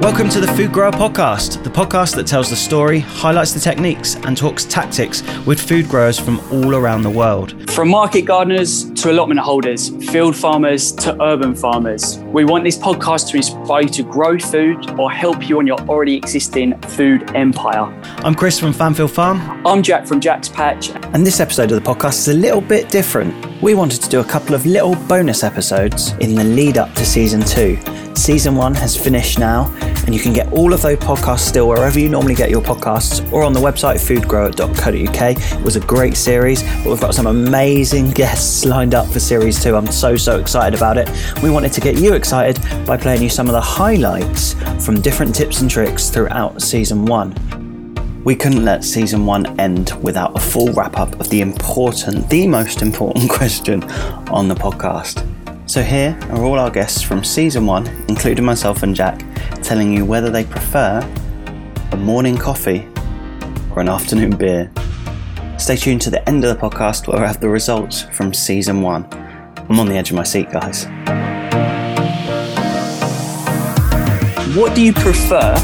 Welcome to the Food Grower Podcast, the podcast that tells the story, highlights the techniques, and talks tactics with food growers from all around the world. From market gardeners to allotment holders, field farmers to urban farmers, we want this podcast to inspire you to grow food or help you on your already existing food empire. I'm Chris from Fanfield Farm. I'm Jack from Jack's Patch. And this episode of the podcast is a little bit different. We wanted to do a couple of little bonus episodes in the lead up to season two. Season one has finished now, and you can get all of those podcasts still wherever you normally get your podcasts or on the website foodgrower.co.uk. It was a great series, but we've got some amazing guests lined up for series two. I'm so, so excited about it. We wanted to get you excited by playing you some of the highlights from different tips and tricks throughout season one. We couldn't let season one end without a full wrap up of the important, the most important question on the podcast. So, here are all our guests from season one, including myself and Jack, telling you whether they prefer a morning coffee or an afternoon beer. Stay tuned to the end of the podcast where I have the results from season one. I'm on the edge of my seat, guys. What do you prefer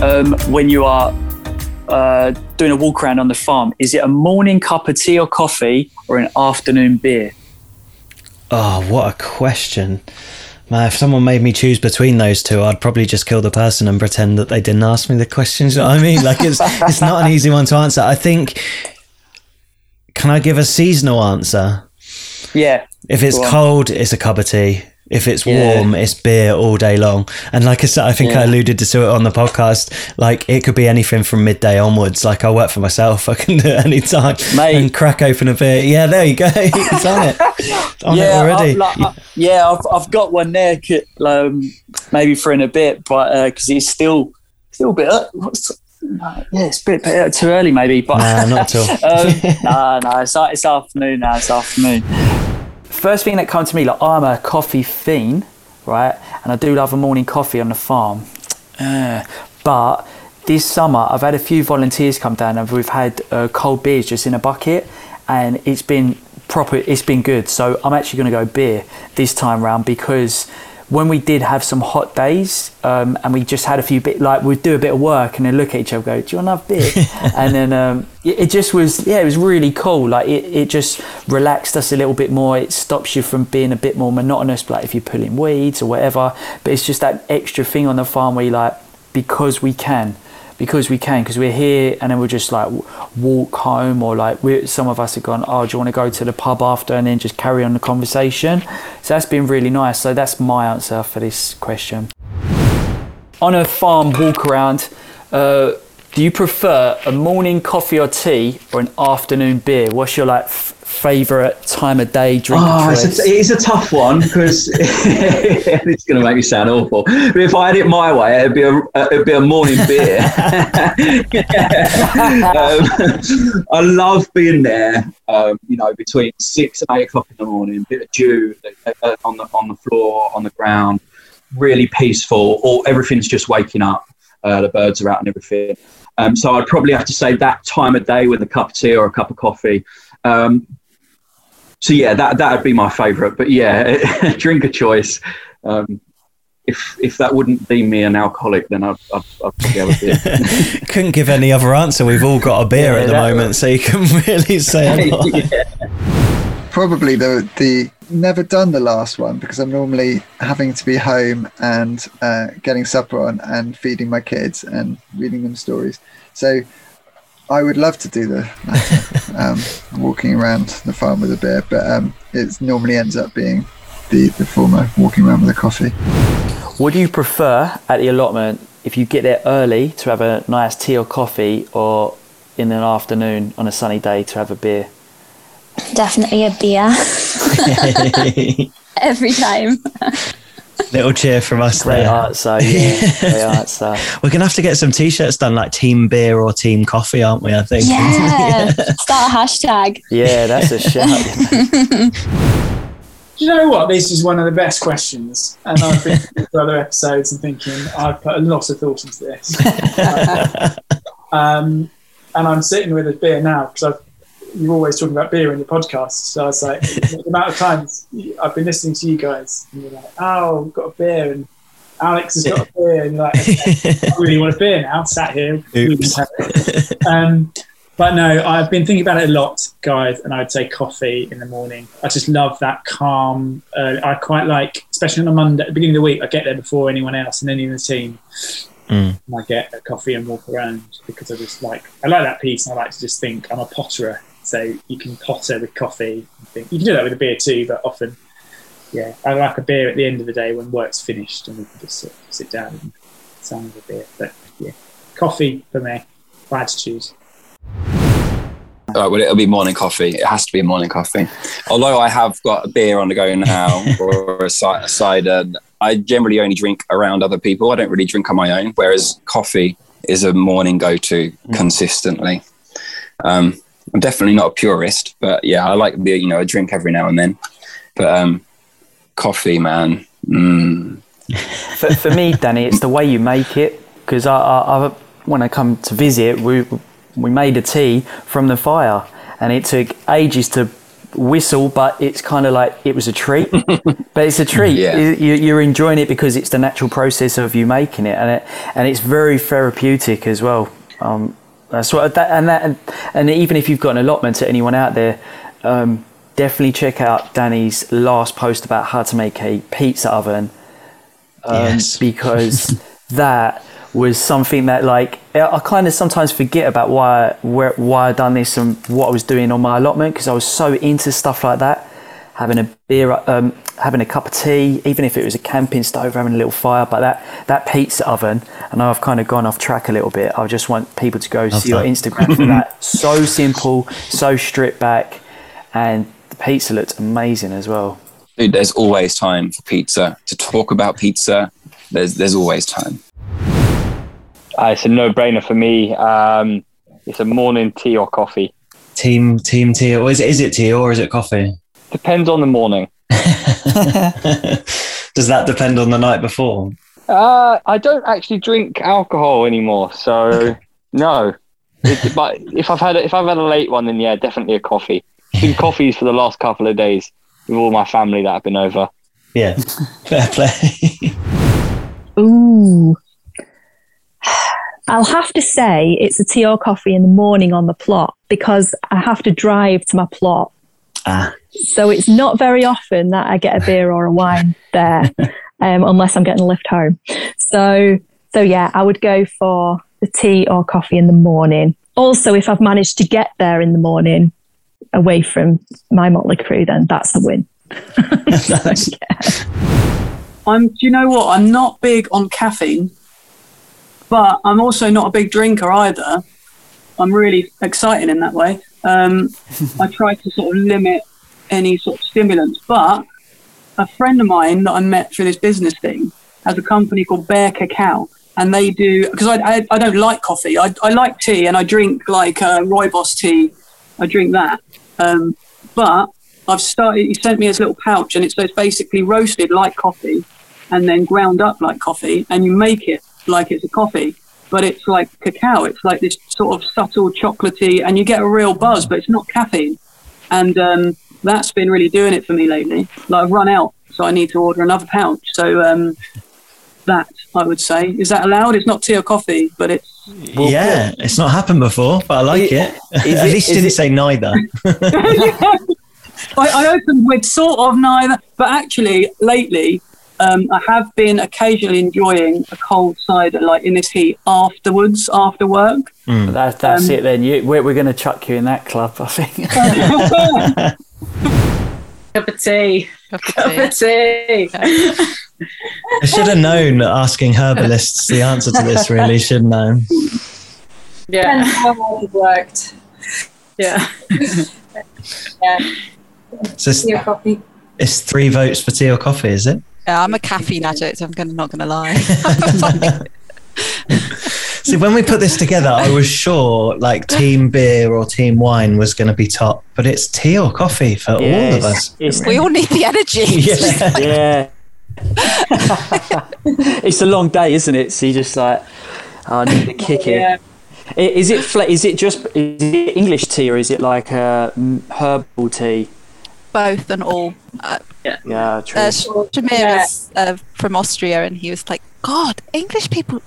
um, when you are uh, doing a walk around on the farm? Is it a morning cup of tea or coffee or an afternoon beer? Oh, what a question. Man, if someone made me choose between those two, I'd probably just kill the person and pretend that they didn't ask me the questions. You know what I mean? Like it's it's not an easy one to answer. I think can I give a seasonal answer? Yeah. If it's cold, it's a cup of tea. If it's Yeah. warm, it's beer all day long. And like I said, I think I alluded to it on the podcast. Like it could be anything from midday onwards. Like I work for myself, I can do it any time Mate. and crack open a beer. Yeah, there you go. it's on it. It's on yeah, it already. I've, like, I- yeah, I've, I've got one there, um, maybe for in a bit, but because it's still still a bit. Uh, what's, uh, yeah, it's a bit, bit too early, maybe. But Nah, not at all. um, no, no, it's, it's afternoon now. It's afternoon. First thing that comes to me, like I'm a coffee fiend, right? And I do love a morning coffee on the farm. Uh, but this summer, I've had a few volunteers come down, and we've had uh, cold beers just in a bucket, and it's been proper. It's been good. So I'm actually going to go beer this time round because when we did have some hot days um, and we just had a few bit like we'd do a bit of work and then look at each other and go do you want another beer? And then um, it, it just was yeah it was really cool. Like it, it just relaxed us a little bit more. It stops you from being a bit more monotonous like if you're pulling weeds or whatever. But it's just that extra thing on the farm where you like because we can because we can because we're here and then we'll just like walk home or like we some of us have gone oh do you want to go to the pub after? and then just carry on the conversation. So that's been really nice. So that's my answer for this question. On a farm walk around uh, do you prefer a morning coffee or tea or an afternoon beer? What's your like f- favorite time of day drink Oh, it's a, it is a tough one because it's going to make me sound awful. But if I had it my way, it'd be a it'd be a morning beer. um, I love being there. Um, you know, between six and eight o'clock in the morning, bit of dew uh, on the on the floor, on the ground, really peaceful. Or everything's just waking up. Uh, the birds are out and everything. Um, so I'd probably have to say that time of day with a cup of tea or a cup of coffee. Um, so yeah, that that would be my favourite. But yeah, drink of choice. Um, if if that wouldn't deem me an alcoholic, then I'd, I'd, I'd probably have a beer. Couldn't give any other answer. We've all got a beer Yeah, at the that- moment, so you can really say a lot. probably the the never done the last one because I'm normally having to be home and uh, getting supper on and feeding my kids and reading them stories. So I would love to do the um, walking around the farm with a beer, but um, it normally ends up being the the former, walking around with a coffee. Would you prefer at the allotment if you get there early to have a nice tea or coffee, or in the afternoon on a sunny day to have a beer? Definitely a beer every time. Little cheer from us Great there. so. yeah. Great answer. We're gonna have to get some t-shirts done, like Team Beer or Team Coffee, aren't we? I think. Yeah. Start a hashtag. Yeah, that's a shout. Do you know what? This is one of the best questions, and I've been through other episodes and thinking I've put a lot of thought into this. um, and I'm sitting with a beer now because I've you're always talking about beer in your podcast. So I was like, the amount of times I've been listening to you guys, and you're like, "Oh, we've got a beer," and Alex has got a beer, and you're like, I really want a beer now. Sat here, Oops. um, but no, I've been thinking about it a lot, guys, and I'd say coffee in the morning. I just love that calm. Uh, I quite like, especially on a Monday, at the beginning of the week, I get there before anyone else and any of the team. Mm. And I get a coffee and walk around because I just like, I like that peace. And I like to just think I'm a potterer. So you can potter with coffee. You can do that with a beer too, but often, yeah, I like a beer at the end of the day when work's finished and we can just sit, sit down and sound a beer. But yeah, coffee for me, to choose. Oh, well, it'll be morning coffee. It has to be a morning coffee. Although I have got a beer on the go now or a, a cider, I generally only drink around other people. I don't really drink on my own. Whereas coffee is a morning go to consistently. Um, I'm definitely not a purist, but yeah, I like beer. You know, a drink every now and then. But um, coffee, man. Mm. for, for me, Danny, it's the way you make it. Because I, I, I, when I come to visit, we we made a tea from the fire, and it took ages to whistle, but it's kind of like it was a treat. but it's a treat. Yeah. You, you're enjoying it because it's the natural process of you making it, and it and it's very therapeutic as well. Um, that's what that and that and, and even if you've got an allotment to anyone out there. Um, Definitely check out Danny's last post about how to make a pizza oven um, Yes. because that was something that like I kind of sometimes forget about why where, why I done this and what I was doing on my allotment because I was so into stuff like that, having a beer, um, having a cup of tea, even if it was a camping stove, having a little fire. But that that pizza oven, and I've kind of gone off track a little bit. I just want people to go see your. Instagram for that. So simple, so stripped back, and the pizza looked amazing as well. Dude, there's always time for pizza. To talk about pizza, there's there's always time. Uh, it's a no-brainer for me. Um, it's a morning tea or coffee. Team team tea. Or is it is it tea or is it coffee? Depends on the morning. Does that depend on the night before? Uh, I don't actually drink alcohol anymore, so no. It, but if I've had a, if I've had a late one, then yeah, definitely a coffee. It's been coffees for the last couple of days with all my family that have been over. Yeah, fair play. Ooh. I'll have to say it's a tea or coffee in the morning on the plot because I have to drive to my plot. ah, So it's not very often that I get a beer or a wine there, um, unless I'm getting a lift home. So, so yeah, I would go for the tea or coffee in the morning. Also, if I've managed to get there in the morning away from my motley crew, then that's a win. nice. I'm. Do you know what? I'm not big on caffeine, but I'm also not a big drinker either. I'm really excited in that way. Um, I try to sort of limit any sort of stimulants, but a friend of mine that I met through this business thing has a company called Bear Cacao, and they do because I, I I don't like coffee. I I like tea, and I drink like uh, tea. I drink that, um, but I've started. He sent me his little pouch, and it's, it's basically roasted like coffee, and then ground up like coffee, and you make it like it's a coffee, but it's like cacao. It's like this sort of subtle chocolatey, and you get a real buzz, but it's not caffeine. And um, that's been really doing it for me lately. Like I've run out, so I need to order another pouch. So um, that I would say is that allowed? It's not tea or coffee, but it's yeah, it's not happened before, but I like it. At it- least is didn't it- say neither. I, I opened with sort of neither, but actually lately um, I have been occasionally enjoying a cold cider, like in this heat, afterwards, after work. That's that's Um, it then. You, we're we're going to chuck you in that club, I think. Cup of tea. Cup of Cup of tea. I should have known asking herbalists the answer to this, really, shouldn't I? Yeah. how hard it worked. Yeah. yeah. So it's, Tea or coffee. it's three votes for tea or coffee, is it? Yeah, I'm a caffeine addict. I'm gonna, not going to lie. See, when we put this together, I was sure like team beer or team wine was going to be top, but it's tea or coffee for all of us. it's- it's- we all need the energy. Yeah. yeah. it's a long day, isn't it? So you just like, oh, I need to kick it. Yeah. I- Is it fla- is it just is it English tea or is it like uh, m- herbal tea? Both and all. Uh, Yeah, true. uh, Shamir Yeah. is uh, from Austria, and he was like, "God, English people."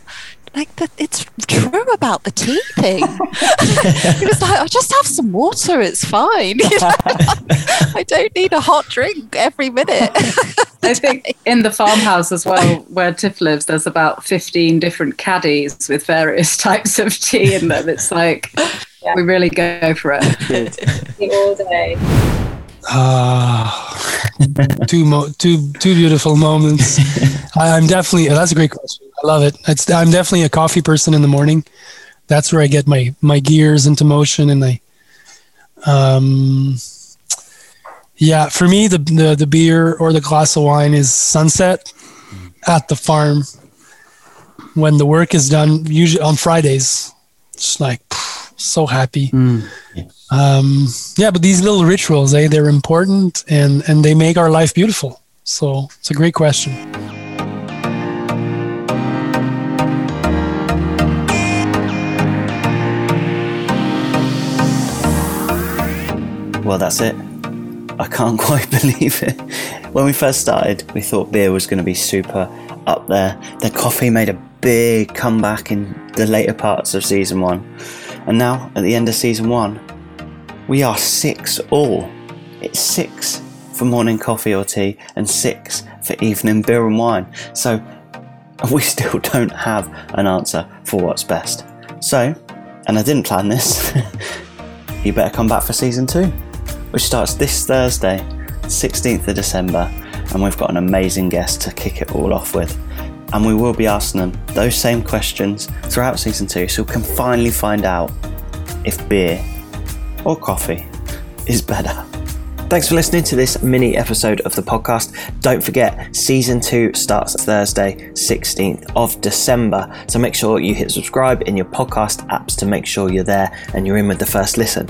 Like that, it's true about the tea thing. he was like, "I'll just have some water; it's fine. You know? I don't need a hot drink every minute." I think in the farmhouse as well, where Tiff lives, there's about 15 different caddies with various types of tea in them. It's like, we really go for it. All day. Ah, two mo- two two beautiful moments. I, I'm definitely that's a great question. I love it. It's, I'm definitely a coffee person in the morning. That's where I get my my gears into motion, and I, um, yeah, for me the the the beer or the glass of wine is sunset at the farm when the work is done. Usually on Fridays, just like so happy um, yeah but these little rituals eh, they're important and and they make our life beautiful so it's a great question Well, that's it. I can't quite believe it. When we first started, we thought beer was going to be super up there. Then coffee made a big comeback in the later parts of season one. And now, at the end of season one, we are six all. It's six for morning coffee or tea and six for evening beer and wine. So we still don't have an answer for what's best. So, and I didn't plan this, you better come back for season two, which starts this Thursday, 16th of December, and we've got an amazing guest to kick it all off with. And we will be asking them those same questions throughout season two, so we can finally find out if beer or coffee is better. Thanks for listening to this mini episode of the podcast. Don't forget, season two starts Thursday, 16th of December. So make sure you hit subscribe in your podcast apps to make sure you're there and you're in with the first listen.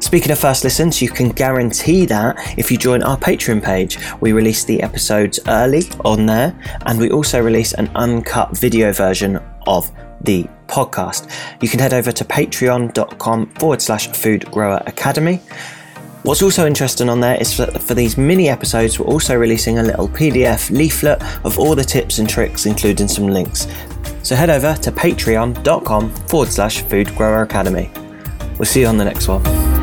Speaking of first listens, you can guarantee that if you join our Patreon page. We release the episodes early on there, and we also release an uncut video version of the podcast. You can head over to patreon.com forward slash food grower academy. What's also interesting on there is that for these mini episodes, we're also releasing a little PDF leaflet of all the tips and tricks, including some links. So head over to patreon.com forward slash food grower academy. We'll see you on the next one.